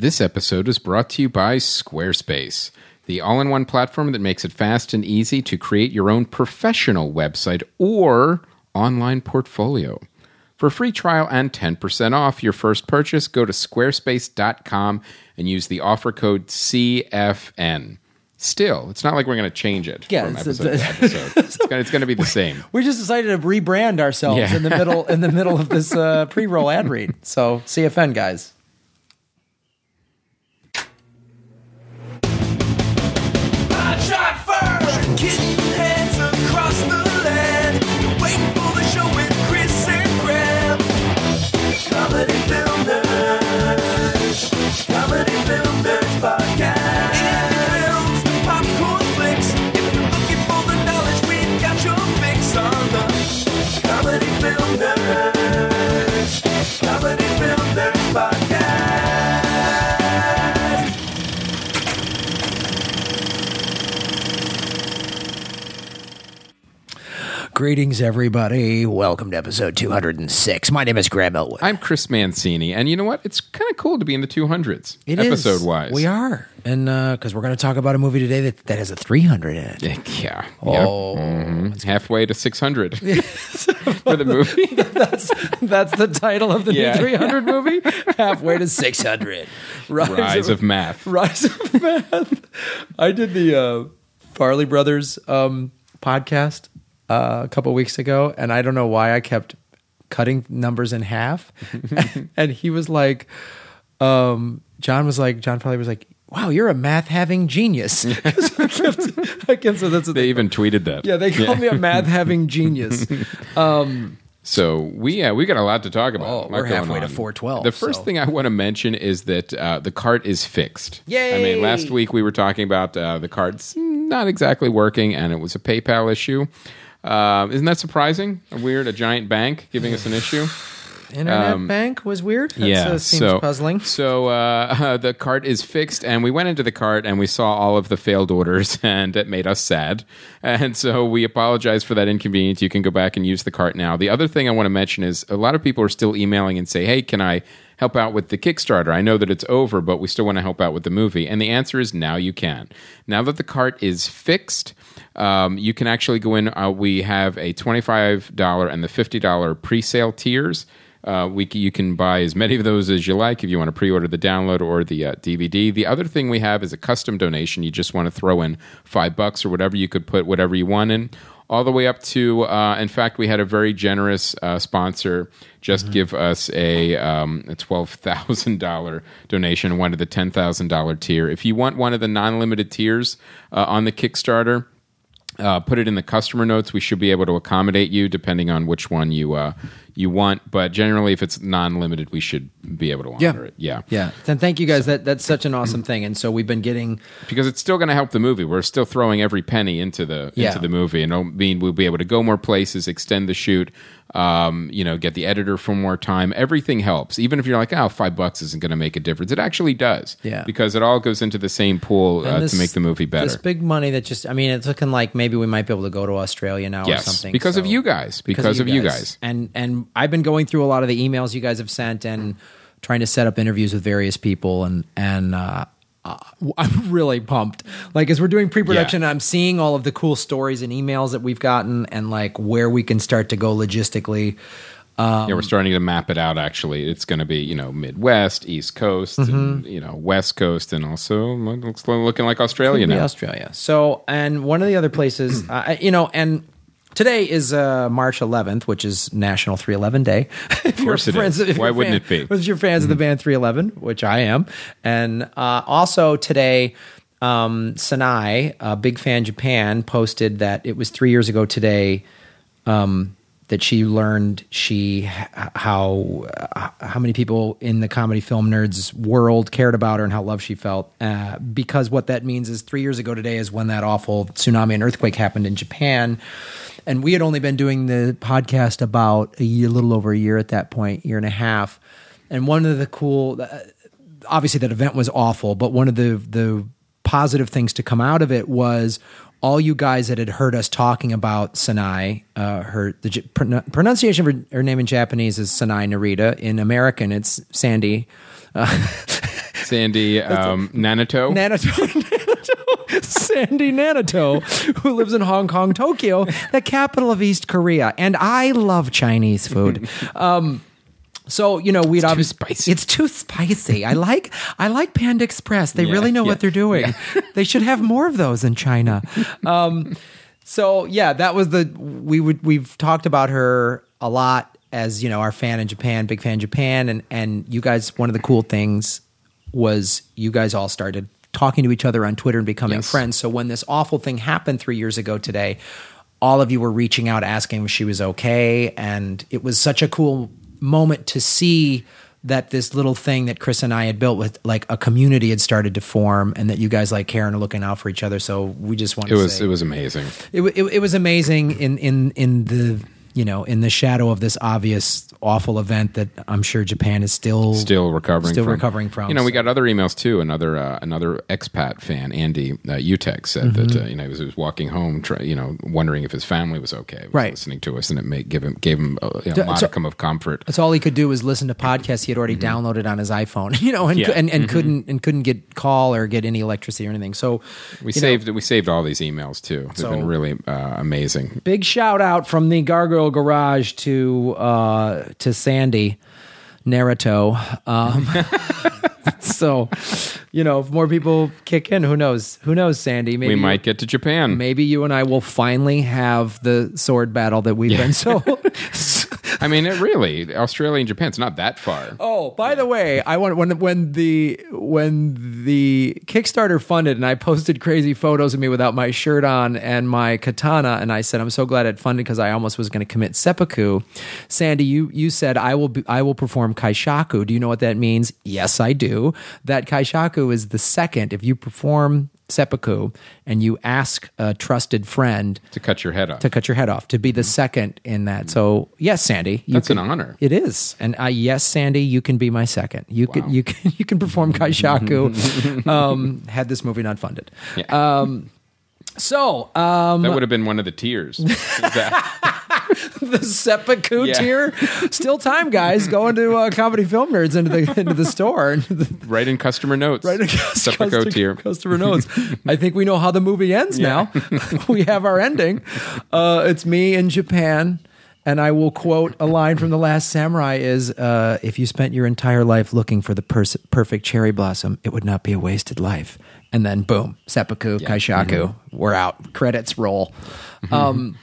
This episode is brought to you by Squarespace, the all in one platform that makes it fast and easy to create your own professional website or online portfolio. For a free trial and 10% off your first purchase, go to squarespace.com and use the offer code CFN. Still, it's not like we're going to change it Yeah, from it's- episode to episode. It's going it's going to be the same. We just decided to rebrand ourselves Yeah. in the middle in the middle of this uh, pre-roll ad read. So CFN guys. Nerds. Comedy Film Nerds Greetings, everybody. Welcome to episode 206. My name is Graham Elwood. I'm Chris Mancini, and you know what? It's kind of cool to be in the 200s, It is. episode wise. We are. And because we're going to talk about a movie today that, that has a 300 in it. Yeah. Oh. Mhm. Halfway to 600 for the movie. That's that's the title of the Yeah. new 300 movie. Halfway to 600. Rise of Math. Rise of Math. I did the uh, Farley Brothers um, podcast uh, a couple weeks ago, and I don't know why I kept cutting numbers in half. and he was like, um, John was like, John Farley was like, wow, you're a math having genius. I kept, I kept, so that's They even tweeted that. yeah, they called me a math having genius. So we yeah we got a lot to talk about. Oh, we're halfway to 412, The first so- thing I want to mention is that uh, the cart is fixed. Yay! I mean, last week we were talking about uh, the cart's not exactly working, and it was a PayPal issue. Uh, isn't that surprising? A weird, a giant bank giving us an issue. Internet bank was weird. That Um, yeah, uh, seems so puzzling. So uh, the cart is fixed, and we went into the cart and we saw all of the failed orders, and it made us sad. And so we apologize for that inconvenience. You can go back and use the cart now. The other thing I want to mention is a lot of people are still emailing and say, "Hey, can I?" Help out with the Kickstarter. I know that it's over, but we still want to help out with the movie. And the answer is now you can. Now that the cart is fixed, um, you can actually go in. Uh, we have a $25 and the $50 pre sale tiers. Uh, we you can buy as many of those as you like if you want to pre-order the download or the uh, DVD. The other thing we have is a custom donation. You just want to throw in five bucks or whatever. You could put whatever you want in, all the way up to. Uh, in fact, we had a very generous uh, sponsor just give us a, um, a twelve thousand dollar donation. One of the ten thousand dollar tier. If you want one of the non-limited tiers uh, on the Kickstarter uh, put it in the customer notes. We should be able to accommodate you depending on which one you uh, you want. But generally, if it's non-limited, we should be able to honor it. Yeah, Yeah. Then thank you guys. That that's such an awesome thing. And so we've been getting because it's still going to help the movie. We're still throwing every penny into the Yeah. into the movie, and it'll mean we'll be able to go more places, extend the shoot. Um, you know, get the editor for more time. Everything helps. Even if you're like, oh, five bucks isn't going to make a difference, it actually does. Yeah. because it all goes into the same pool uh, this- to make the movie better. This big money that just I mean, it's looking like maybe we might be able to go to Australia now yes, or something. because of you guys. Because, of you guys. And and I've been going through a lot of the emails you guys have sent and trying to set up interviews with various people and and uh uh, I'm really pumped. Like as we're doing pre-production, Yeah. I'm seeing all of the cool stories and emails that we've gotten, and like where we can start to go logistically. yeah, we're starting to map it out. Actually, it's going to be you know Midwest, East Coast, Mm-hmm. and you know West Coast, and also looks looking like Australia now. Australia. So, and one of the other places, uh, you know, and today is uh, March 11th, which is National 311 Day. of course it is. Why wouldn't it be? If you're fans of the band 311, which I am, and uh, also today. Um, Sanai, a big fan Japan, posted that it was three years ago today um, that she learned she how uh, how many people in the comedy film nerds world cared about her and how loved she felt. Uh, because what that means is three years ago today is when that awful tsunami and earthquake happened in Japan, and we had only been doing the podcast about a year, little over a year at that point, year and a half. And one of the cool, uh, obviously that event was awful, but one of the the positive things to come out of it was all you guys that had heard us talking about Sanai, uh, her the pronunciation of her, her name in Japanese is Sanai Narita. In American, it's Sandy. Sandy um. Nanato, Nanato, Sandy Nanato, who lives in Hong Kong, Tokyo, the capital of East Korea, and I love Chinese food. Um, so you know we'd obviously spicy. It's too spicy. I like I like Panda Express. They Yeah, really know yeah, what they're doing. they should have more of those in China. Um, so yeah, that was the we would we've talked about her a lot as you know our fan in Japan, big fan in Japan, and and you guys. One of the cool things was you guys all started talking to each other on Twitter and becoming Yes. friends. So when this awful thing happened three years ago today, all of you were reaching out asking if she was okay, and it was such a cool moment to see that this little thing that Chris and I had built with like a community had started to form, and that you guys like Karen are looking out for each other. So we just want It to was say it was amazing. it, it, it was amazing in in in the you know in the shadow of this obvious awful event that I'm sure Japan is still Still recovering. still from. recovering from. You know, we got other emails too. Another uh, another expat fan, Andy uh, Utex, said that Mm-hmm. uh, you know he was, he was walking home, try, you know, wondering if his family was okay. Was Right. listening to us, and it may give him gave him a you So- know, modicum of comfort. That's all he could do was listen to podcasts he had already downloaded on his iPhone, you know, and Mm-hmm. Yeah. Mm-hmm. and, and couldn't and couldn't get call or get any electricity or anything. So We you know, saved we saved all these emails too. They've So- been really uh, amazing. big shout out from the Gargoyle Garage to uh, to Sandy Naruto. Um, so you know, if more people kick in, who knows? Who knows, Sandy? Maybe we might get to Japan. Maybe you and I will finally have the sword battle that we've been so. I mean, it really Australia and Japan. It's not that far. Oh, by the way, I want when when the when the Kickstarter funded and I posted crazy photos of me without my shirt on and my katana, and I said I'm so glad it funded because I almost was going to commit seppuku. Sandy, you you said I will be, I will perform kaishaku. Do you know what that means? Yes, I do. That kaishaku is the second if you perform seppuku and you ask a trusted friend To cut your head off. to cut your head off to be the second in that. So yes, Sandy, you That's can- an honor. It is, and I yes, Sandy, you can be my second. You can you can you can perform kaishaku. um, had this movie not funded. Yeah. Um, so um, that would have been one of the tiers. The seppuku Yeah. tier. Still time, guys. Go into uh, comedy film nerds into the into the store the, right in customer notes. right Seppuku customer, tier. customer knows. I think we know how the movie ends now. we have our ending. Uh, it's me in Japan. And I will quote a line from The Last Samurai is uh, If you spent your entire life looking for the pers- perfect cherry blossom, it would not be a wasted life. And then boom, seppuku, kaishaku, Mm-hmm. we're out. Credits roll. Um,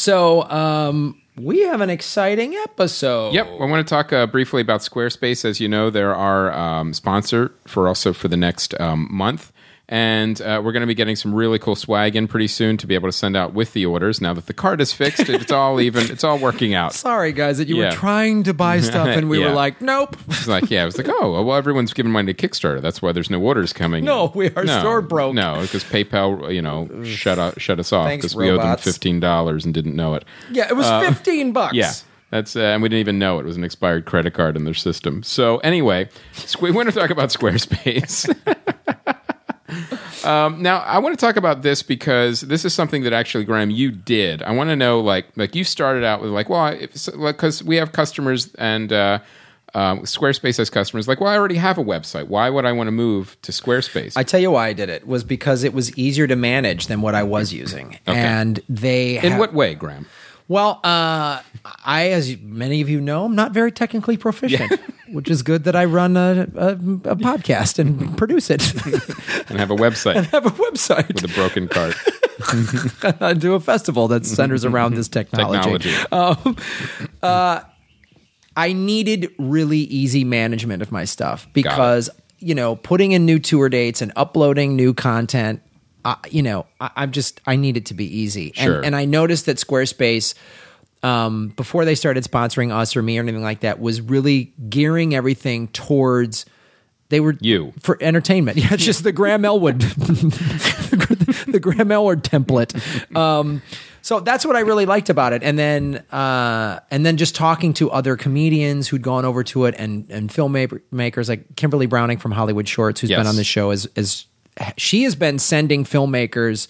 so um, we have an exciting episode. Yep, I want to talk uh, briefly about Squarespace. As you know, they're our um, sponsor for also for the next um, month, and uh, we're going to be getting some really cool swag in pretty soon to be able to send out with the orders. Now that the card is fixed, it's all even. It's all working out. Sorry, guys, that you Yeah. were trying to buy stuff and we Yeah. were like, nope. It's like, yeah, it was like, oh, well, everyone's giving money to Kickstarter. That's why there's no orders coming. No, we- our store broke. No, because PayPal, you know, shut us, shut us off because we owed them fifteen dollars and didn't know it. Yeah, it was 15 bucks. Yeah. That's uh, and we didn't even know it was an expired credit card in their system. So anyway, squ- we want to talk about Squarespace. um, now I want to talk about this because this is something that actually Graham you did. I want to know like like you started out with like well because we have customers and. Uh, um, Squarespace has customers like, well, I already have a website. Why would I want to move to Squarespace? I tell you why I did it was because it was easier to manage than what I was using. And they In have- what way, Graham? Well, uh, I, as many of you know, I'm not very technically proficient, which is good that I run a, a, a podcast and produce it. And have a website And have a website. with a broken cart. I do a festival that centers around this technology. Technology. Um, uh, I needed really easy management of my stuff because you know putting in new tour dates and uploading new content. Uh, you know, I, I'm just I need it to be easy, Sure. and, and I noticed that Squarespace. Um, before they started sponsoring us or me or anything like that, was really gearing everything towards they were You. for entertainment. Yeah, it's just the Graham Elwood, the Graham Elwood template. Um, so that's what I really liked about it. And then, uh, and then just talking to other comedians who'd gone over to it, and and filmmakers like Kimberly Browning from Hollywood Shorts, who's Yes. been on the show, as as she has been sending filmmakers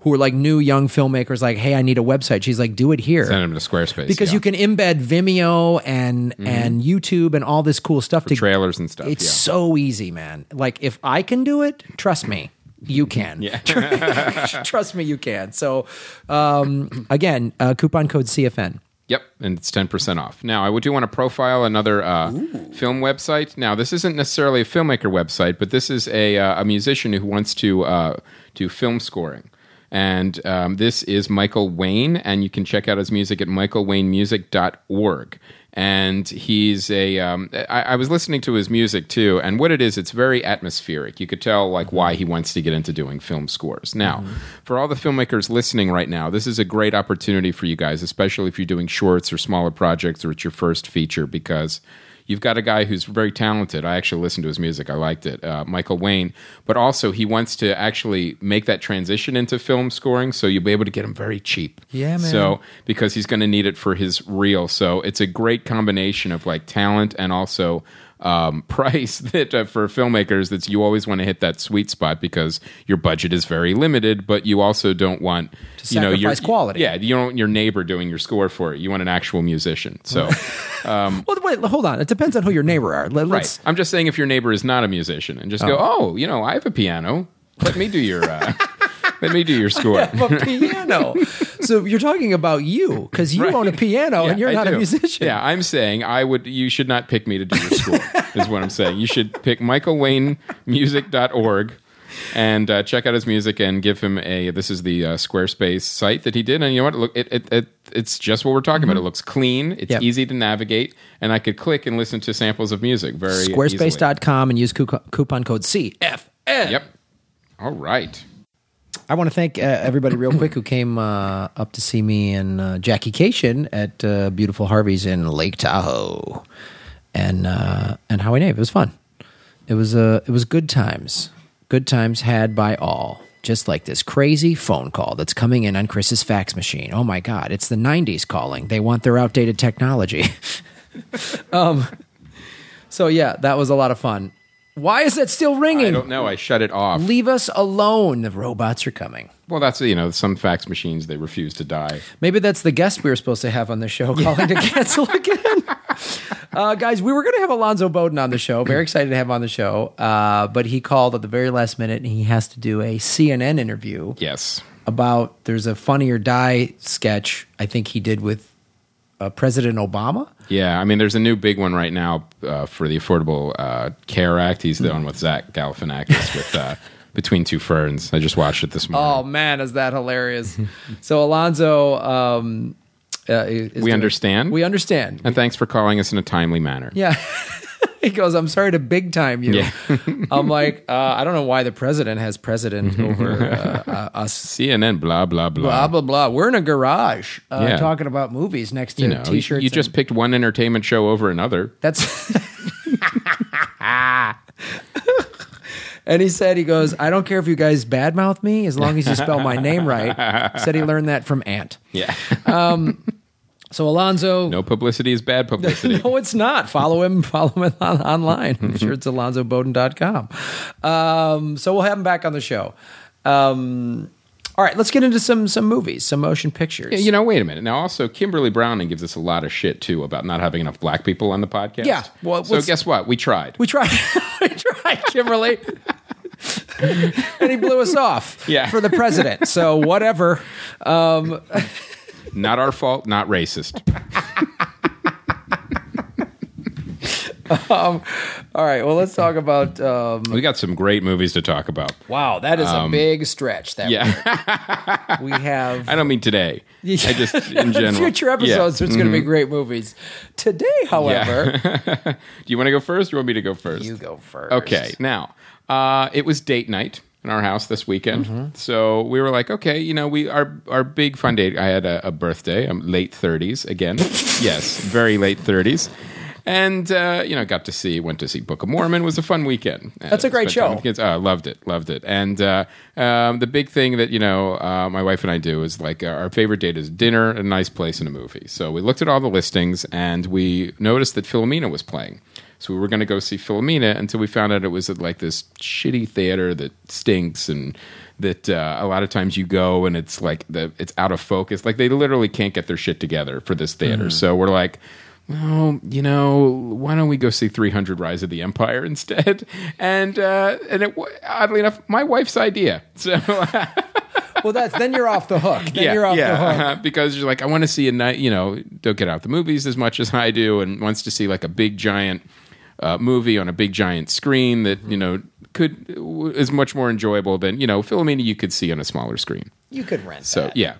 who are like new young filmmakers, like, hey, I need a website. She's like, do it here. Send them to Squarespace because yeah. you can embed Vimeo and and YouTube and all this cool stuff to trailers and stuff. It's yeah. so easy, man. Like if I can do it, trust me, you can. Yeah. trust me, you can. So um, again, uh, coupon code CFN. Yep, and it's ten percent off. Now, I do want to profile another uh, film website. Now, this isn't necessarily a filmmaker website, but this is a uh, a musician who wants to uh, do film scoring, and um, this is Michael Wayne, and you can check out his music at michaelwaynemusic.org. And he's a. Um, I, I was listening to his music too, and what it is, it's very atmospheric. You could tell like why he wants to get into doing film scores. Now, for all the filmmakers listening right now, this is a great opportunity for you guys, especially if you're doing shorts or smaller projects or it's your first feature, because you've got a guy who's very talented. I actually listened to his music. I liked it, uh, Michael Wayne. But also, he wants to actually make that transition into film scoring, so you'll be able to get him very cheap. Yeah, man. So because he's going to need it for his reel, so it's a great combination of like talent and also um, price that uh, for filmmakers that's you always want to hit that sweet spot because your budget is very limited, but you also don't want To you know your quality. Yeah, you don't want your neighbor doing your score for it. You want an actual musician. So. Well, wait, hold on. It depends on who your neighbor are. Let, Right. I'm just saying if your neighbor is not a musician and just go, oh, you know, I have a piano. Let me do your uh, let me do your score. have a piano. So you're talking about you because you Right. own a piano and you're I not a musician. Yeah, I'm saying I would you should not pick me to do your score. is what I'm saying. You should pick michaelwaynemusic.org and uh, check out his music and give him a this is the uh, Squarespace site that he did and you know what look it, it, it it's just what we're talking about. It looks clean, it's Mm-hmm. Yep. easy to navigate and I could click and listen to samples of music very easily. Squarespace.com and use coupon code CFN. Yep. All right. I want to thank uh, everybody real quick who came uh, up to see me and uh, Jackie Kashian at uh, beautiful Harvey's in Lake Tahoe, and uh, and Howie Nave. It was fun. It was uh, it was good times. Good times had by all. Just like this crazy phone call that's coming in on Chris's fax machine. Oh my God, it's the '90s calling. They want their outdated technology. um, so yeah, that was a lot of fun. Why is that still ringing? I don't know. I shut it off. Leave us alone. The robots are coming. Well, that's you know some fax machines they refuse to die. Maybe that's the guest we were supposed to have on the show calling to cancel again. uh, guys, we were going to have Alonzo Bodden on the show. Very excited to have him on the show. Uh, but he called at the very last minute and he has to do a CNN interview Yes. about there's a Funny or Die sketch I think he did with uh, President Obama. Yeah, I mean, there's a new big one right now uh, for the Affordable uh, Care Act. He's the one with Zach Galifianakis with uh, Between Two Ferns. I just watched it this morning. Oh, man, is that hilarious. so, Alonzo. Um, uh, is we doing- understand, We understand. and thanks for calling us in a timely manner. Yeah. he goes, I'm sorry to big time you. Yeah. I'm like, uh, I don't know why the president has president over uh, uh, us. CNN, blah blah blah. Blah, blah, blah. We're in a garage uh, Yeah. talking about movies next to you know, t shirts. you just picked one entertainment show over another. That's. and he said, he goes, I don't care if you guys badmouth me as long as you spell my name right. Said he learned that from Ant. Yeah, So Alonzo. no publicity is bad publicity. No, it's not. Follow him. Follow him on, online. I'm sure it's alonzobodden.com. Um, so we'll have him back on the show. Um, all right, let's get into some some movies, some motion pictures. You know, wait a minute. Now, also, Kimberly Browning gives us a lot of shit too about not having enough black people on the podcast. Yeah, well, so guess what? We tried. we tried. we tried, Kimberly. and he blew us off Yeah. for the president. So whatever. Um, not our fault. Not racist. all right. Well, let's talk about. Um, We got some great movies to talk about. wow, that is a big stretch. That Um, Yeah, we have. I don't mean today. I just in general. Future episodes, there's going to be great movies. Today, however, Do you want to go first, or you want me to go first? you go first. Okay, now uh, it was date night in our house this weekend, Mm-hmm. so we were like, okay, you know, we our our big fun date. I had a, a birthday. I'm late thirties again. yes, very late thirties. And uh, you know, got to see, went to see Book of Mormon. Was a fun weekend. That's a Uh, great show. Kids. Oh, loved it, loved it. And uh, um, the big thing that you know, uh, my wife and I do is like uh, our favorite date is dinner, a nice place, and a movie. So we looked at all the listings, and we noticed that Philomena was playing. So we were going to go see Philomena until we found out it was at like this shitty theater that stinks and that uh, a lot of times you go and it's like the it's out of focus. Like they literally can't get their shit together for this theater. So we're like, well, you know, why don't we go see 300 Rise of the Empire instead? And uh, and it, oddly enough, my wife's idea. So well, that's then you're off the hook. Then you're off the hook. uh-huh, because you're like, I want to see a night, you know, don't get out the movies as much as I do, and wants to see like a big giant uh, movie on a big giant screen that you know could is much more enjoyable than you know Philomena you could see on a smaller screen. You could rent. So that. yeah.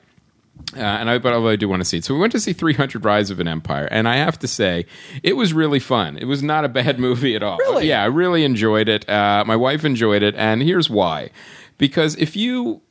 Uh, and I, but although I do want to see it, so we went to see 300 Rise of an Empire, and I have to say, it was really fun. It was not a bad movie at all. Really? Yeah, I really enjoyed it. Uh, my wife enjoyed it, and here's why: because if you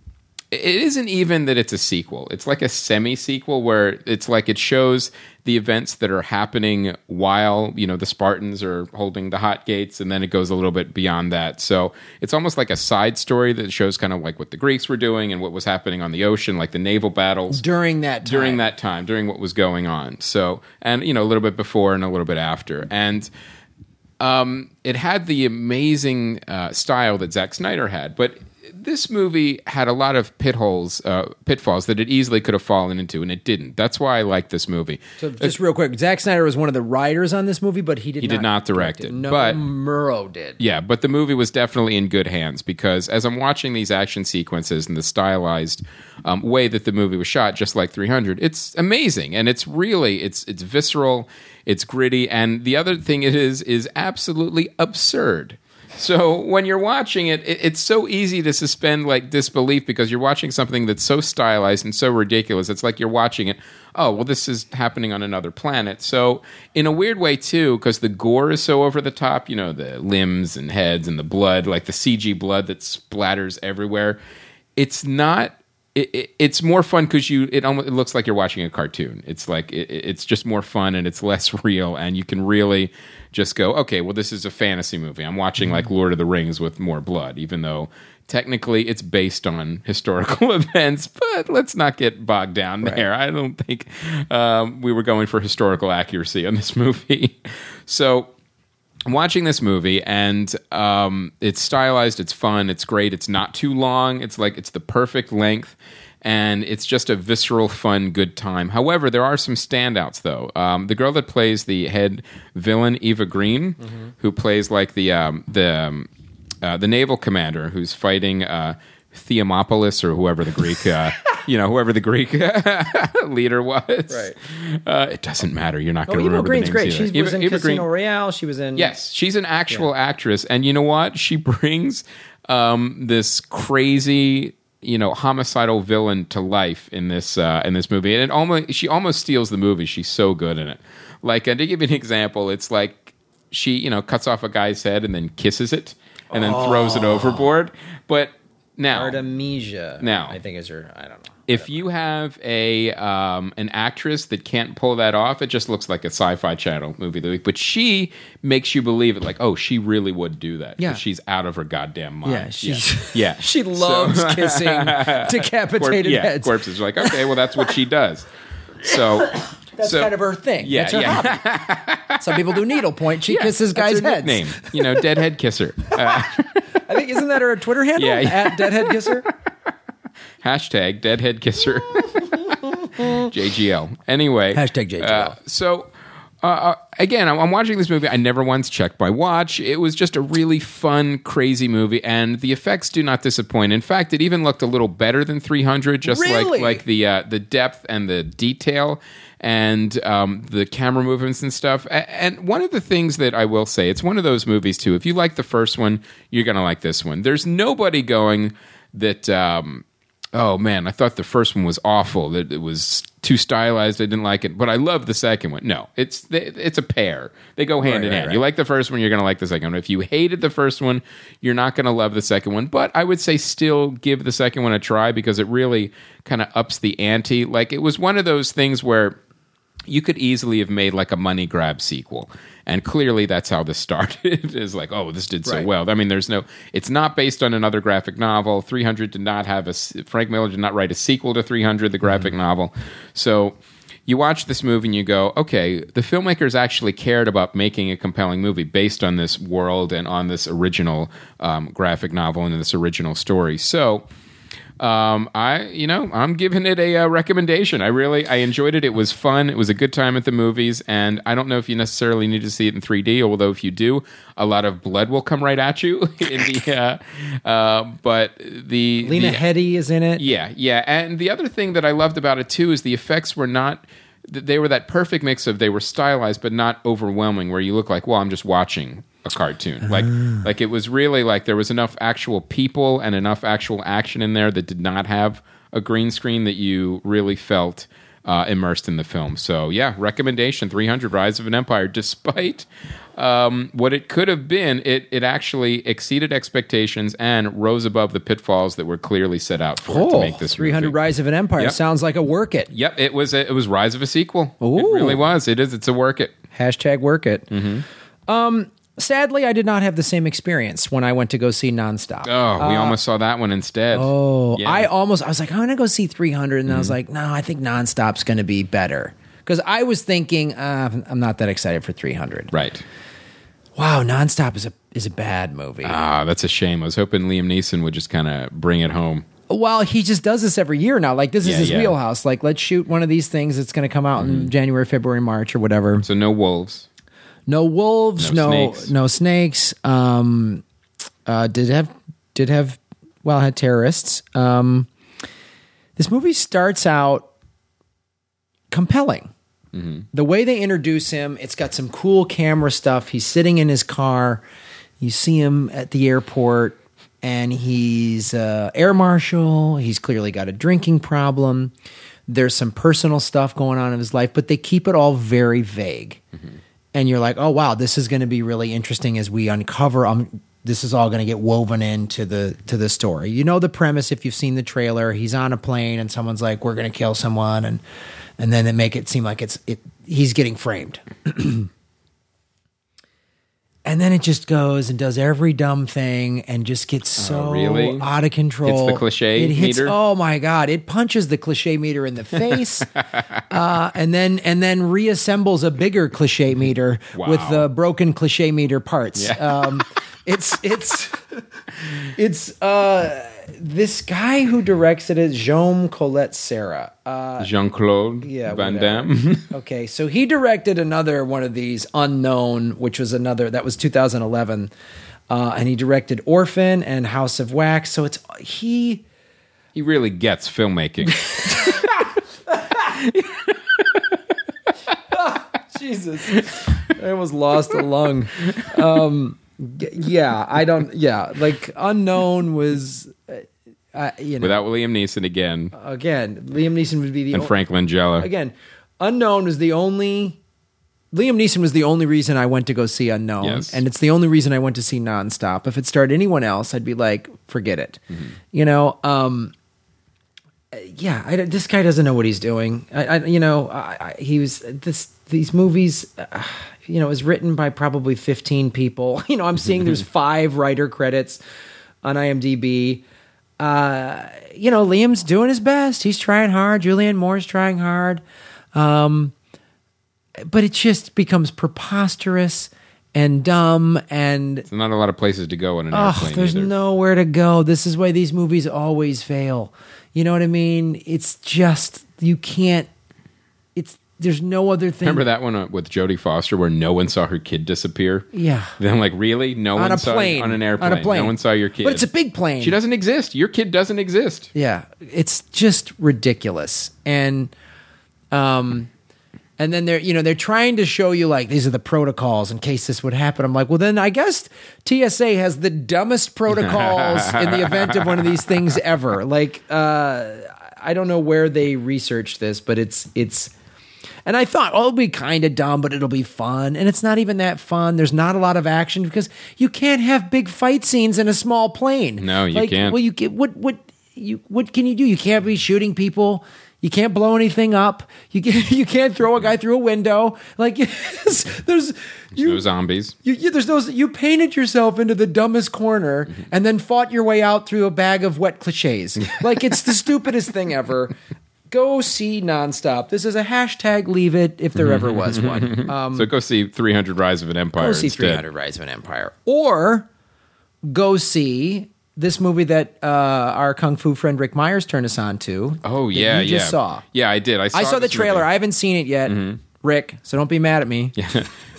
it isn't even that it's a sequel. It's like a semi sequel where it's like it shows the events that are happening while, you know, the Spartans are holding the hot gates and then it goes a little bit beyond that. So it's almost like a side story that shows kind of like what the Greeks were doing and what was happening on the ocean, like the naval battles during that time. during that time, during what was going on. So, and you know, a little bit before and a little bit after. And um, it had the amazing uh, style that Zack Snyder had, but this movie had a lot of pit holes, uh, pitfalls that it easily could have fallen into, and it didn't. That's why I like this movie. So just real quick, Zack Snyder was one of the writers on this movie, but he did He did not direct it, No, but- Murro did. Yeah, but the movie was definitely in good hands because as I'm watching these action sequences and the stylized um, way that the movie was shot, just like 300, it's amazing and it's really it's it's visceral, it's gritty, and the other thing it is is absolutely absurd. So when you're watching it, it, it's so easy to suspend like disbelief because you're watching something that's so stylized and so ridiculous. It's like you're watching it. Oh, well, this is happening on another planet. So in a weird way too, because the gore is so over the top. You know, the limbs and heads and the blood, like the CG blood that splatters everywhere. It's not it, it, it's more fun because you it almost it looks like you're watching a cartoon. It's like it, it's just more fun and it's less real, and you can really just go, okay, well, this is a fantasy movie. I'm watching like Lord of the Rings with more blood, even though technically it's based on historical events. But let's not get bogged down there. I don't think um, we were going for historical accuracy on this movie. so I'm watching this movie and um, it's stylized, it's fun, it's great, it's not too long, it's like it's the perfect length, and it's just a visceral, fun, good time. However, there are some standouts though. Um, the girl that plays the head villain, Eva Green, who plays like the um, the um, uh, the naval commander who's fighting uh, Theomopolis or whoever the Greek. Uh, You know, whoever the Greek leader was. Right. Uh, it doesn't matter. You're not Oh, going to Eva remember Green's the great. names She either. was in Eva Casino Green- Royale. She was in. Yes, she's an actual actress, and you know what? She brings um, this crazy, you know, homicidal villain to life in this uh, in this movie, and it almost she almost steals the movie. She's so good in it. Like, uh, to give you an example, it's like she, you know, cuts off a guy's head and then kisses it, and then throws it overboard. But now, Artemisia. Now. I think is her. I don't know. If you have a um, an actress that can't pull that off, it just looks like a sci-fi channel movie of the week. But she makes you believe it, like, oh, she really would do that. Yeah. she's out of her goddamn mind. Yeah, she's yeah. she loves kissing Corp- decapitated yeah, heads. corpses. You're like, okay, well, that's what she does. So That's so- kind of her thing. Yeah, That's her yeah. hobby. Some people do needlepoint. She yeah, kisses guys' heads. Name, you know, deadhead kisser. Uh, I think isn't that her Twitter handle? Yeah, yeah. At Deadhead Kisser. Hashtag deadhead kisser. JGL. Anyway, Hashtag JGL. Uh, so. Uh, uh, again, I'm, I'm watching this movie. I never once checked my watch. It was just a really fun, crazy movie, and the effects do not disappoint. In fact, it even looked a little better than 300, just Really? like like the uh, the depth and the detail and um, the camera movements and stuff. And one of the things that I will say, it's one of those movies too. If you like the first one, you're gonna like this one. There's nobody going that. Um, oh man, I thought the first one was awful. That it was too stylized. I didn't like it, but I love the second one. No, it's it's a pair. They go hand Right, in right, hand. right. You like the first one, you're going to like the second one. If you hated the first one, you're not going to love the second one. But I would say still give the second one a try because it really kind of ups the ante. Like it was one of those things where you could easily have made like a money grab sequel and clearly that's how this started is like oh this did so Right. well i mean there's no it's not based on another graphic novel 300 did not have a, frank miller did not write a sequel to 300 the graphic novel so you watch this movie and you go, okay, the filmmakers actually cared about making a compelling movie based on this world and on this original um, graphic novel and this original story. So. Um, I, you know, I'm giving it a, uh recommendation. I really, I enjoyed it. It was fun. It was a good time at the movies, and I don't know if you necessarily need to see it in 3D. Although if you do, a lot of blood will come right at you in the. Uh, uh, but the Lena the, Headey is in it. yeah, yeah. And the other thing that I loved about it too is the effects were not they were that perfect mix of they were stylized but not overwhelming where you look like, well, I'm just watching a cartoon. Like like it was really like there was enough actual people and enough actual action in there that did not have a green screen that you really felt uh, immersed in the film. So yeah, recommendation 300 Rise of an Empire despite um, what it could have been, it it actually exceeded expectations and rose above the pitfalls that were clearly set out for it to Oh, make this 300 movie. Rise of an Empire Yep. sounds like a work it. Yep, it was a, it was Rise of a sequel. Ooh. It really was. It is. It's a work it. Hashtag work it. Mm-hmm. Um, sadly, I did not have the same experience when I went to go see Nonstop. Oh, we almost saw that one instead. Oh, Yeah. I almost I was like, I'm gonna go see 300, and I Mm-hmm. was like, no, I think Nonstop's gonna be better because I was thinking uh, I'm not that excited for 300. right. Wow, Nonstop is a is a bad movie. Ah, that's a shame. I was hoping Liam Neeson would just kind of bring it home. well, he just does this every year now. Like this is Yeah, his yeah. wheelhouse. Like let's shoot one of these things that's gonna come out in January, February, March, or whatever. So no wolves. No wolves, No no snakes. no snakes. Um, uh, did have did have well had terrorists. Um, this movie starts out compelling. The way they introduce him, it's got some cool camera stuff. He's sitting in his car. You see him at the airport, and he's uh, air marshal. He's clearly got a drinking problem. There's some personal stuff going on in his life, but they keep it all very vague. And you're like, oh wow, this is going to be really interesting as we uncover. Um, this is all going to get woven into the to the story. You know the premise if you've seen the trailer. He's on a plane, and someone's like, "We're going to kill someone," and and then they make it seem like it's it. He's getting framed. And then it just goes and does every dumb thing and just gets so Oh, really? out of control. Hits the cliche It hits, meter? Oh my god! It punches the cliche meter in the face, uh, and then and then reassembles a bigger cliche meter with the broken cliche meter parts. Yeah. Um, it's it's it's uh, this guy who directs it is Jean Collet-Serra. Uh, Jean Claude yeah, Van whatever. Damme. okay, so he directed another one of these unknown, which was another that was 2011, uh, and he directed Orphan and House of Wax. So it's he. he really gets filmmaking. Jesus, I almost lost a lung. Um, yeah, I don't. Yeah, like unknown was, uh, uh, you know, Without Liam Neeson again again, Liam Neeson would be the and o- Frank Langella. again, Unknown was the only. Liam Neeson was the only reason I went to go see Unknown, Yes. and it's the only reason I went to see Nonstop. If it starred anyone else, I'd be like, forget it. Mm-hmm. You know, um, uh, yeah, I, this guy doesn't know what he's doing. I, I you know, I, I, he was this these movies. Uh, you know, is written by probably fifteen people. You know, I'm seeing there's five writer credits on IMDb. Uh, you know, Liam's doing his best. He's trying hard. Julianne Moore's trying hard. Um, but it just becomes preposterous and dumb and There's not a lot of places to go in an oh, airplane. there's either. nowhere to go. This is why these movies always fail. You know what I mean? It's just you can't. It's there's no other thing. Remember that one uh, with Jodie Foster where no one saw her kid disappear? Yeah. Then I'm like, really? No on one a saw plane on an airplane. On a plane. No one saw your kid. But it's a big plane. She doesn't exist. Your kid doesn't exist. Yeah, it's just ridiculous. And um and then they're you know they're trying to show you like these are the protocols in case this would happen. I'm like, well then I guess TSA has the dumbest protocols in the event of one of these things ever. Like uh I don't know where they researched this, but it's it's and I thought, oh, it'll be kind of dumb, but it'll be fun. And it's not even that fun. There's not a lot of action because you can't have big fight scenes in a small plane. No, you like, can't. Well, you get what what you what can you do? You can't be shooting people. You can't blow anything up. You can, you can't throw a guy through a window. Like there's you, no zombies. you, you there's those you painted yourself into the dumbest corner Mm-hmm. and then fought your way out through a bag of wet cliches. like it's the stupidest thing ever. Go see nonstop. This is a hashtag leave it if there ever was one. Um, so go see 300 Rise of an Empire. go see instead. 300 Rise of an Empire. Or go see this movie that uh, our kung fu friend Ric Meyers turned us on to. Oh yeah, you just yeah. saw. Yeah, I did. I saw, I saw the trailer. movie. I haven't seen it yet, Rick. So don't be mad at me.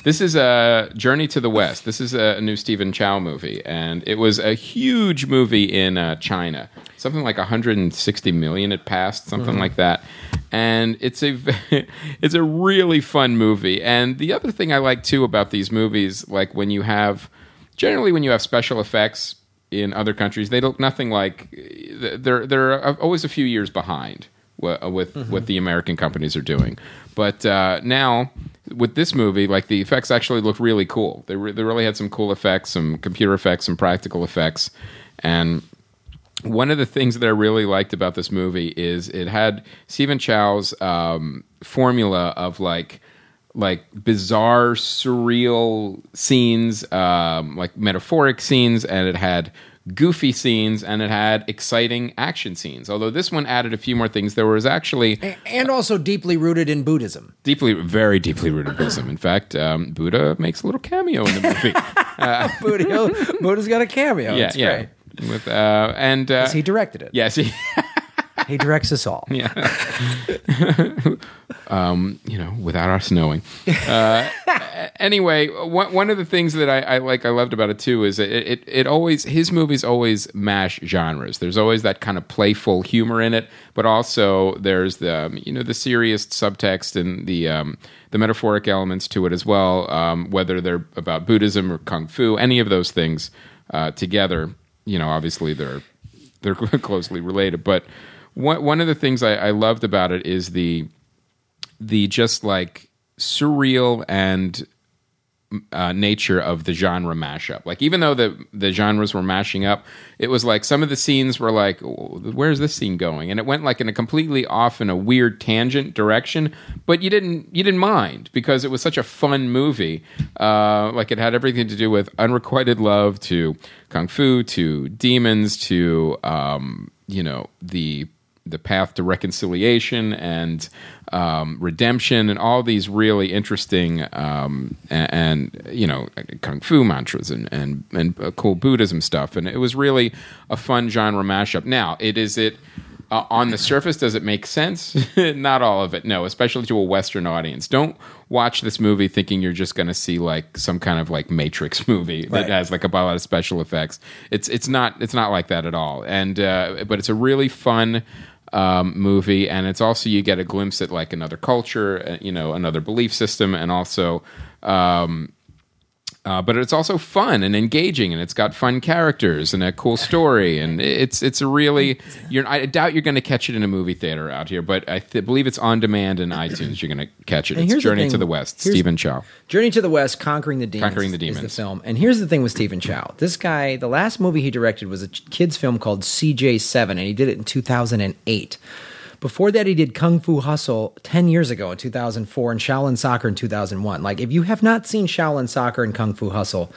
This is a Journey to the West. This is a new Stephen Chow movie, and it was a huge movie in uh, China. Something like 160 million it passed, something Mm-hmm. like that. And it's a it's a really fun movie. And the other thing I like too about these movies, like when you have generally when you have special effects in other countries, they look nothing like they're they're always a few years behind with with Mm-hmm. what the American companies are doing. But uh, now with this movie, like the effects actually look really cool. They re- they really had some cool effects, some computer effects, some practical effects, and one of the things that I really liked about this movie is it had Stephen Chow's um, formula of like like bizarre, surreal scenes, um, like metaphoric scenes, and it had goofy scenes and it had exciting action scenes. Although this one added a few more things. There was actually And also deeply rooted in Buddhism. deeply, very deeply rooted in Buddhism. In fact, um, Buddha makes a little cameo in the movie. Buddha, Buddha's got a cameo. yeah, It's yeah. great. With uh, and uh, He directed it. yes, he, He directs us all. Yeah. um, you know, without us knowing. Uh, anyway, one, one of the things that I, I like, I loved about it too, is it, it, it always, his movies always mash genres. There's always that kind of playful humor in it, but also there's the, um, you know, the serious subtext and the, um, the metaphoric elements to it as well, um, whether they're about Buddhism or Kung Fu, any of those things uh, together, you know, obviously they're they're closely related. But one one of the things I, I loved about it is the the just like surreal and uh, nature of the genre mashup. Like even though the the genres were mashing up, it was like some of the scenes were like, "Where's this scene going?" And it went like in a completely off in a weird tangent direction. But you didn't you didn't mind because it was such a fun movie. Uh, like it had everything to do with unrequited love to kung fu to demons to um, you know the the path to reconciliation and um, redemption and all these really interesting um, and, and you know kung fu mantras and and and uh, cool Buddhism stuff and it was really a fun genre mashup. Now it is it. Uh, on the surface, does it make sense? Not all of it, no. Especially to a Western audience. Don't watch this movie thinking you're just going to see like some kind of like Matrix movie that Right. has like a lot of special effects. It's it's not it's not like that at all. And uh, but it's a really fun um, movie, and it's also you get a glimpse at like another culture, uh, you know, another belief system, and also. Um, uh, but it's also fun and engaging, and it's got fun characters and a cool story, and it's it's a really. You're, I doubt you're going to catch it in a movie theater out here, but I th- believe it's on demand in iTunes. You're going to catch it. And It's here's the Journey to the West. Here's- Stephen Chow. Journey to the West, Conquering the Demons. Conquering the Is the film. And here's the thing with Stephen Chow. This guy, the last movie he directed was a kids film called CJ7, and he did it in 2008. Before that, he did Kung Fu Hustle 10 years ago in 2004 and Shaolin Soccer in 2001. Like, if you have not seen Shaolin Soccer and Kung Fu Hustle,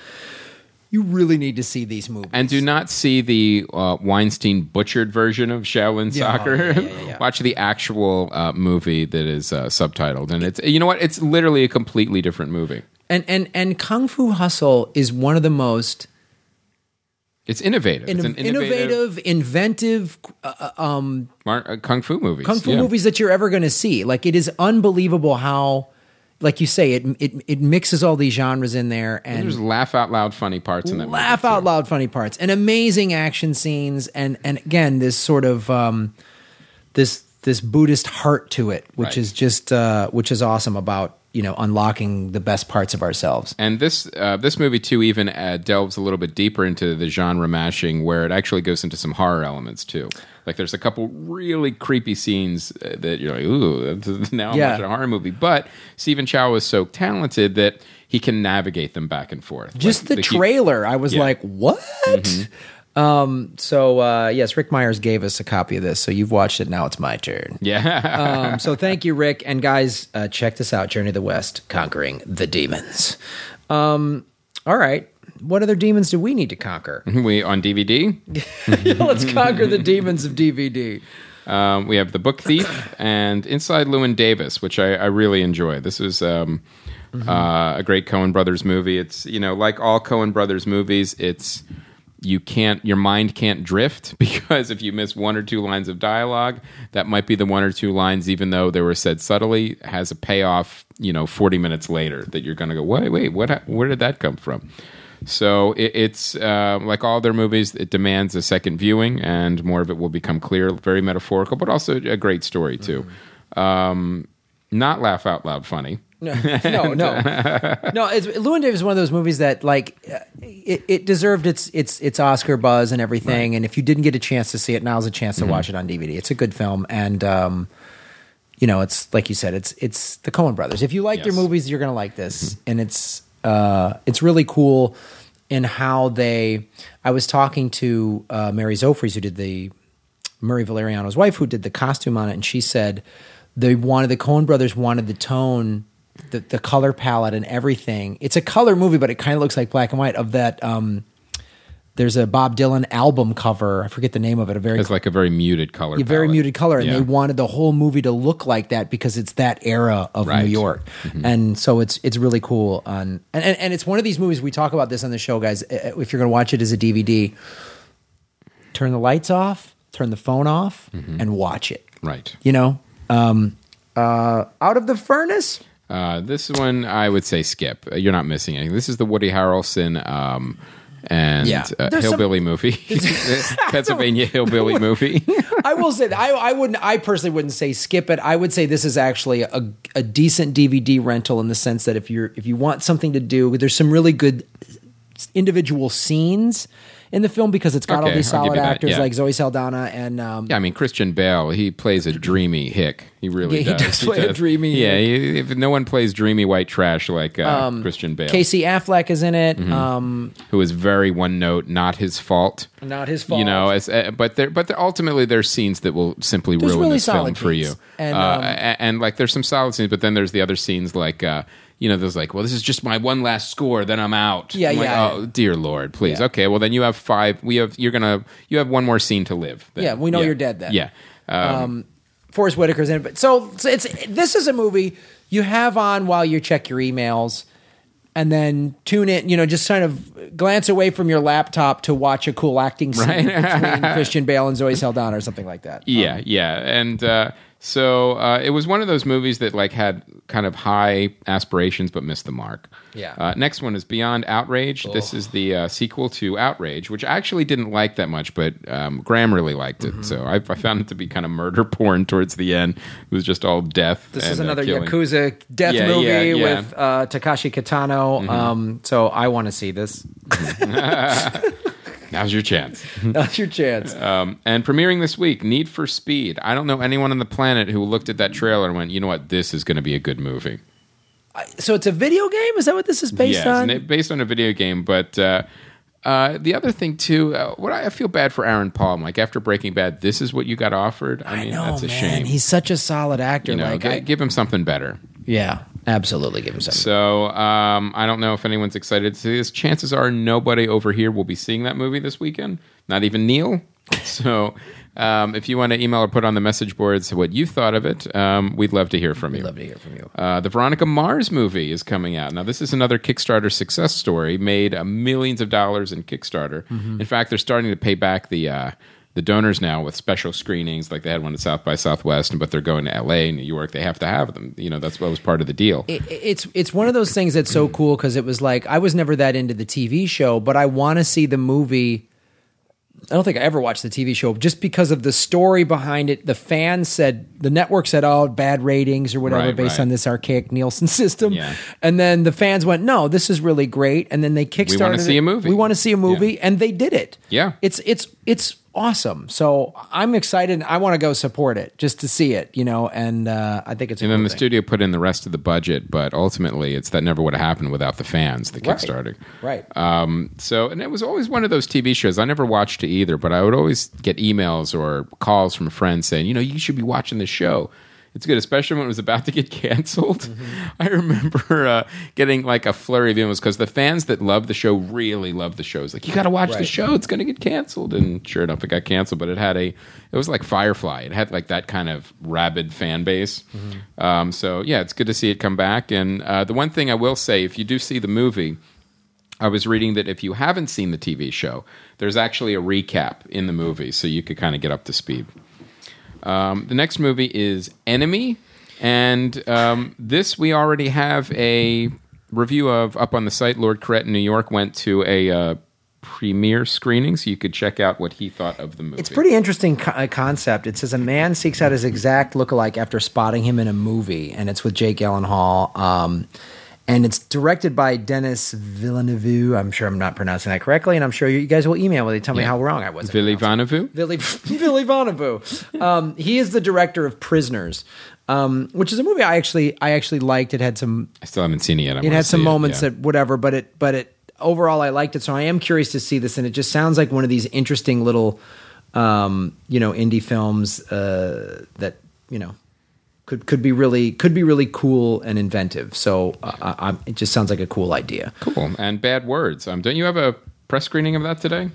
you really need to see these movies. And do not see the uh, Weinstein butchered version of Shaolin Yeah, Soccer. yeah, yeah. Watch the actual uh, movie that is uh, subtitled, and it's you know what? It's literally a completely different movie. and, and, and Kung Fu Hustle is one of the most It's innovative. it's an innovative, inventive uh, um, mar- uh, kung fu movies. kung fu Yeah. movies that you're ever going to see. Like it is unbelievable how, like you say, it it it mixes all these genres in there and There's laugh out loud funny parts in that. laugh out too. loud funny parts and amazing action scenes and and again this sort of um, this this Buddhist heart to it, which Right. is just uh, which is awesome about you know unlocking the best parts of ourselves. And this uh, this movie too even uh, delves a little bit deeper into the genre mashing, where it actually goes into some horror elements too. Like there's a couple really creepy scenes uh, that you're like, ooh, now I'm Yeah. watching a horror movie. But Stephen Chow is so talented that he can navigate them back and forth. Just Like, the he- trailer, I was Yeah. like, "What?" Um, so uh, yes, Ric Meyers gave us a copy of this, so you've watched it. Now it's my turn. yeah. Um, so thank you, Rick. And guys, uh, check this out Journey to the West, Conquering the Demons. Um, all right. What other demons do we need to conquer? we on DVD. Let's conquer the demons of DVD. Um, we have The Book Thief and Inside Llewyn Davis, which I, I really enjoy. This is um, uh, a great Coen Brothers movie. It's you know like all Coen Brothers movies, it's you can't your mind can't drift because if you miss one or two lines of dialogue, that might be the one or two lines, even though they were said subtly, has a payoff. You know, forty minutes later, that you're going to go, wait, wait, what? Where did that come from? So it, it's uh, like all their movies, it demands a second viewing, and more of it will become clear. Very metaphorical, but also a great story too. Um, not laugh out loud funny. No, no, no, no. It's, Llewyn Davis is one of those movies that like uh, it, it deserved its its its Oscar buzz and everything. And if you didn't get a chance to see it, now's a chance to watch it on DVD. It's a good film, and um, you know, it's like you said, it's it's the Coen Brothers. If you like their movies, you're gonna like this, and it's uh, it's really cool in how they. I was talking to uh, Mary Zophres, who did the Murray Valeriano's wife, who did the costume on it, and she said they wanted the Coen Brothers wanted the tone, the the color palette, and everything. It's a color movie, but it kind of looks like black and white. Of that, um, there's a Bob Dylan album cover. I forget the name of it. A very It's like a very muted color. a very palette. muted color, and Yeah. they wanted the whole movie to look like that because it's that era of Right. Mm-hmm. New York, and so it's it's really cool. On and, and and it's one of these movies we talk about this on the show, guys. If you're going to watch it as a DVD, turn the lights off, turn the phone off, Mm-hmm. and watch it. right. You know, um, uh, out of the furnace. Uh, this one, I would say skip. Uh, You're not missing anything. This is the Woody Harrelson um, and Yeah. uh, There's some- hillbilly movie, Pennsylvania hillbilly movie. I will say that I, I wouldn't. I personally wouldn't say skip it. I would say this is actually a, a decent DVD rental in the sense that if you're if you want something to do, there's some really good individual scenes in the film because it's got all these solid actors yeah. like Zoe Saldana and um, yeah, I mean Christian Bale. He plays a dreamy hick. He really Yeah, he does. does play a dreamy Yeah, hick. he, if no one plays dreamy white trash like uh, Christian Bale, Casey Affleck is in it. Mm-hmm. Um, who is very one note, not his fault. not his fault. You know, as, uh, but there, but there, ultimately, there's scenes that will simply ruin really this film for you. And, uh, um, and, like, there's some solid scenes, but then there's the other scenes like, uh, you know, there's like, well, this is just my one last score, then I'm out. Yeah, I'm like, yeah. oh, dear lord, please. Yeah. Okay, well, then you have five. We have. You're gonna. You have one more scene to live. then. Yeah, we know you're dead then. Yeah. Um, Forest Whitaker's in it. But so, so it's this is a movie you have on while you check your emails, and then tune in. You know, just kind of glance away from your laptop to watch a cool acting scene between Christian Bale and Zoe Saldana or something like that. Yeah, yeah, and uh, so uh, it was one of those movies that like had kind of high aspirations but missed the mark. Yeah. Uh, next one is Beyond Outrage. This is the uh, sequel to Outrage, which I actually didn't like that much, but um, Graham really liked Mm-hmm. it. So I, I found it to be kind of murder porn towards the end. It was just all death. This and, is uh, another. Yakuza death Yeah, movie yeah, yeah. with uh, Takeshi Kitano. Um, so I want to see this. Now's your chance. That's your chance. Um, and premiering this week, Need for Speed. I don't know anyone on the planet who looked at that trailer and went, "You know what? This is going to be a good movie." so it's a video game. Is that what this is based yes, on? it- based on a video game. But uh, uh, the other thing too, uh, what I, I feel bad for Aaron Paul. I'm like after Breaking Bad, this is what you got offered. I, I mean, know, that's a man. shame. He's such a solid actor. you know, like, gi- give him something better. yeah, absolutely. Give him something. So um, I don't know if anyone's excited to see this. Chances are nobody over here will be seeing that movie this weekend. Not even Neil. So um, if you want to email or put on the message boards what you thought of it, um, we'd love to hear from you. We'd love to hear from you. Uh, the Veronica Mars movie is coming out. Now, this is another Kickstarter success story, made uh, millions of dollars in Kickstarter. Mm-hmm. In fact, they're starting to pay back the uh, the donors now with special screenings, like they had one at South by Southwest, but they're going to L.A., New York. They have to have them. You know, that's what was part of the deal. it, it's it's one of those things that's so cool because it was like I was never that into the TV show, but I want to see the movie. I don't think I ever watched the TV show just because of the story behind it. The fans said the network said, "Oh, bad ratings or whatever," Right, based right. on this archaic Nielsen system. Yeah. And then the fans went, "No, this is really great." And then they kickstarted. We want to see a movie. We want to see a movie, and they did it. Yeah. it's it's it's awesome. So I'm excited. I want to go support it just to see it. You know, and uh, I think it's. A and then the thing. studio put in the rest of the budget, but ultimately, it's that never would have happened without the fans, the Right. Kickstarter. Right. Um, so, and it was always one of those TV shows. I never watched it either, but I would always get emails or calls from friends saying, you know, you should be watching this show. It's good, especially when it was about to get canceled. Mm-hmm. I remember uh, getting like a flurry of emails because the fans that love the show really love the show. It's like you got to watch the show; it's going to get canceled. And sure enough, it got canceled. But it had a, it was like Firefly. It had like that kind of rabid fan base. Mm-hmm. Um, so yeah, it's good to see it come back. And uh, the one thing I will say, if you do see the movie. I was reading that if you haven't seen the TV show, there's actually a recap in the movie, so you could kind of get up to speed. Um, the next movie is Enemy, and um, this we already have a review of up on the site. Lord Corrett in New York went to a uh, premiere screening, so you could check out what he thought of the movie. It's pretty interesting co- uh, concept. It says a man seeks out his exact lookalike after spotting him in a movie, and it's with Jake Gyllenhaal. Um, and it's directed by Denis Villeneuve. I'm sure I'm not pronouncing that correctly, and I'm sure you, guys will email me. They tell me Yeah. how wrong I was. at Vili pronouncing it. Vanavu. Billy Billy Vonnevu. Um, he is the director of Prisoners, um, which is a movie I actually I actually liked. It had some I still haven't seen it yet. I it had some moments yeah. that whatever, but it but it overall I liked it. So I am curious to see this, and it just sounds like one of these interesting little um, you know indie films uh, that you know could could be really could be really cool and inventive. So uh, I, I'm, it just sounds like a cool idea. cool and bad words. Um, don't you have a press screening of that today?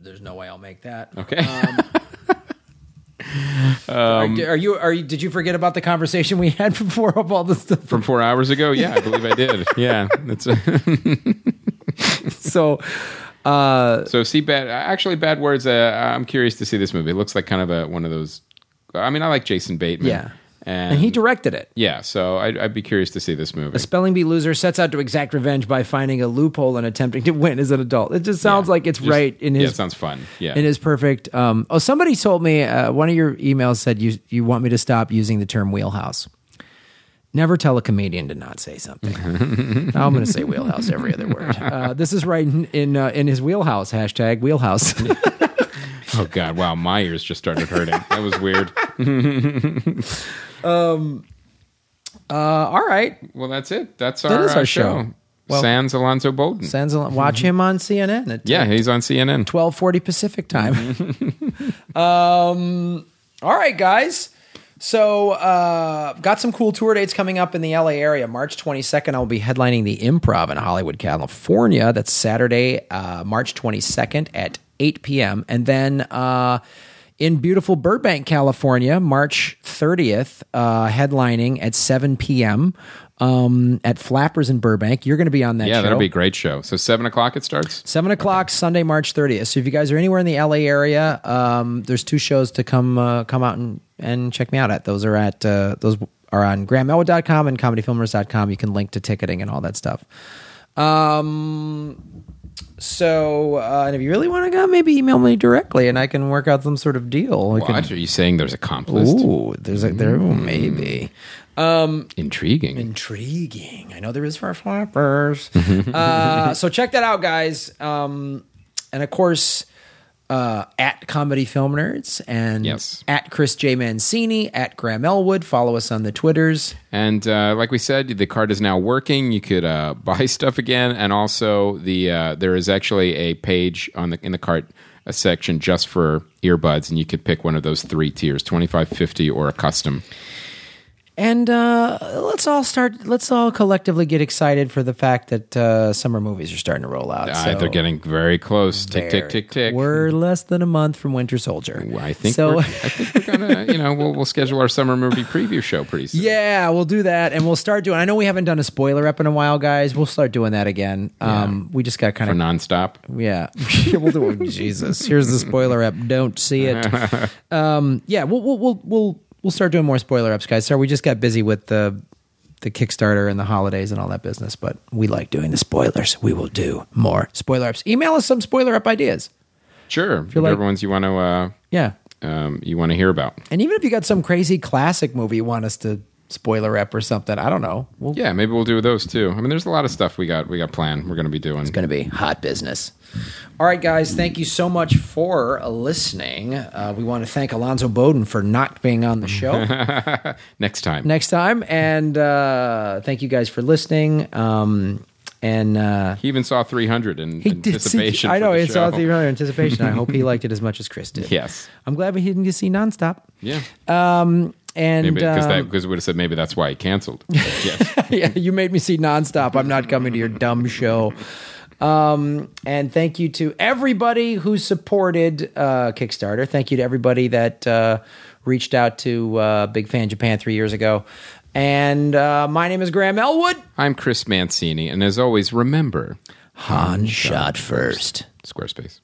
There's no way I'll make that. Okay. are, are you are you? Did you forget about the conversation we had before of all this stuff? From four hours ago? Yeah, I believe I did. Yeah, that's So so. See, bad. Actually, bad words. Uh, I'm curious to see this movie. It looks like kind of a one of those. I mean, I like Jason Bateman. yeah, and, and he directed it. Yeah, so I'd, I'd be curious to see this movie. A spelling bee loser sets out to exact revenge by finding a loophole and attempting to win as an adult. It just sounds Yeah. like it's Just- right in yeah, his it sounds fun. Yeah, in his perfect. Um, oh, somebody told me uh, one of your emails said you you want me to stop using the term wheelhouse. Never tell a comedian to not say something. I'm going to say wheelhouse every other word. Uh, this is right in in, uh, in his wheelhouse. Hashtag wheelhouse. Oh God! Wow, my ears just started hurting. That was weird. uh, all right, Well, that's it. That's our, That is uh, our show. Well- Sans Alonzo Bodden. Sans watch him on CNN at yeah, he's on CNN. twelve forty Pacific time. um, all right, guys. So, uh, got some cool tour dates coming up in the LA area. March 22nd, I'll be headlining the Improv in Hollywood, California. That's Saturday, uh, March 22nd at 8 p.m. And then uh, in beautiful Burbank, California, March 30th, uh, headlining at 7 p.m. Um, at Flappers in Burbank. You're going to be on that Yeah, show. that'll be a great show. So seven o'clock it starts. Seven o'clock Sunday, March 30th. So if you guys are anywhere in the LA area, um, there's two shows to come uh, come out and, and check me out at. Those are at uh, those are on grahamelwood.com and comedyfilmnerds.com. You can link to ticketing and all that stuff. Um, so uh, and if you really want to go, maybe email me directly and I can work out some sort of deal. I What can- are you saying? There's a comp list. Ooh, there's a there. Ooh, maybe. Intriguing. Intriguing. I know there is for flappers. uh, so check that out, guys. Um, and of course, uh, at Comedy Film Nerds and Yes. at Chris J Mancini at Graham Elwood. Follow us on the Twitters. And uh, like we said, the card is now working. You could uh, buy stuff again, and also the uh, there is actually a page on the in the cart a section just for earbuds, and you could pick one of those three tiers: 25 50 or a custom. And uh, let's all start. Let's all collectively get excited for the fact that uh, summer movies are starting to roll out. Uh, So they're getting very close. Tick tick tick tick. We're less than a month from Winter Soldier. I think so. we're, I think we're gonna you know we'll, we'll schedule our summer movie preview show pretty soon. Yeah, we'll do that, and we'll start doing. I know we haven't done a spoiler up in a while, guys. We'll start doing that again. Um, we just got kind of nonstop. yeah. we'll do it. Jesus, here's the spoiler up. Don't see it. Um, yeah, we'll we'll we'll we'll we'll start doing more spoiler ups, guys. Sorry, we just got busy with the the Kickstarter and the holidays and all that business, but we like doing the spoilers. We will do more spoiler ups. Email us some spoiler up ideas. Sure, like- whatever ones you want to uh, Yeah, um, you want to hear about. and even if you got some crazy classic movie you want us to spoiler up or something, I don't know. We'll Yeah, maybe we'll do those too. I mean, there's a lot of stuff we got we got planned. We're going to be doing. It's going to be hot business. All right, guys, thank you so much for listening. Uh, we want to thank Alonzo Bodden for not being on the show next time. next time, and uh, thank you guys for listening. Um, and uh, He even saw 300 in he did see. anticipation. I know he the it's all show. the anticipation. I hope he liked it as much as Chris did. Yes. I'm glad we didn't get to see nonstop. Yeah. And because um, that because it would have said maybe that's why he canceled. yes. yeah, you made me see nonstop. I'm not coming to your dumb show. Um, and thank you to everybody who supported uh, Kickstarter. Thank you to everybody that uh, reached out to uh, Big Fan Japan three years ago. And uh, my name is Graham Elwood. I'm Chris Mancini, and as always, remember Han shot first. Squarespace.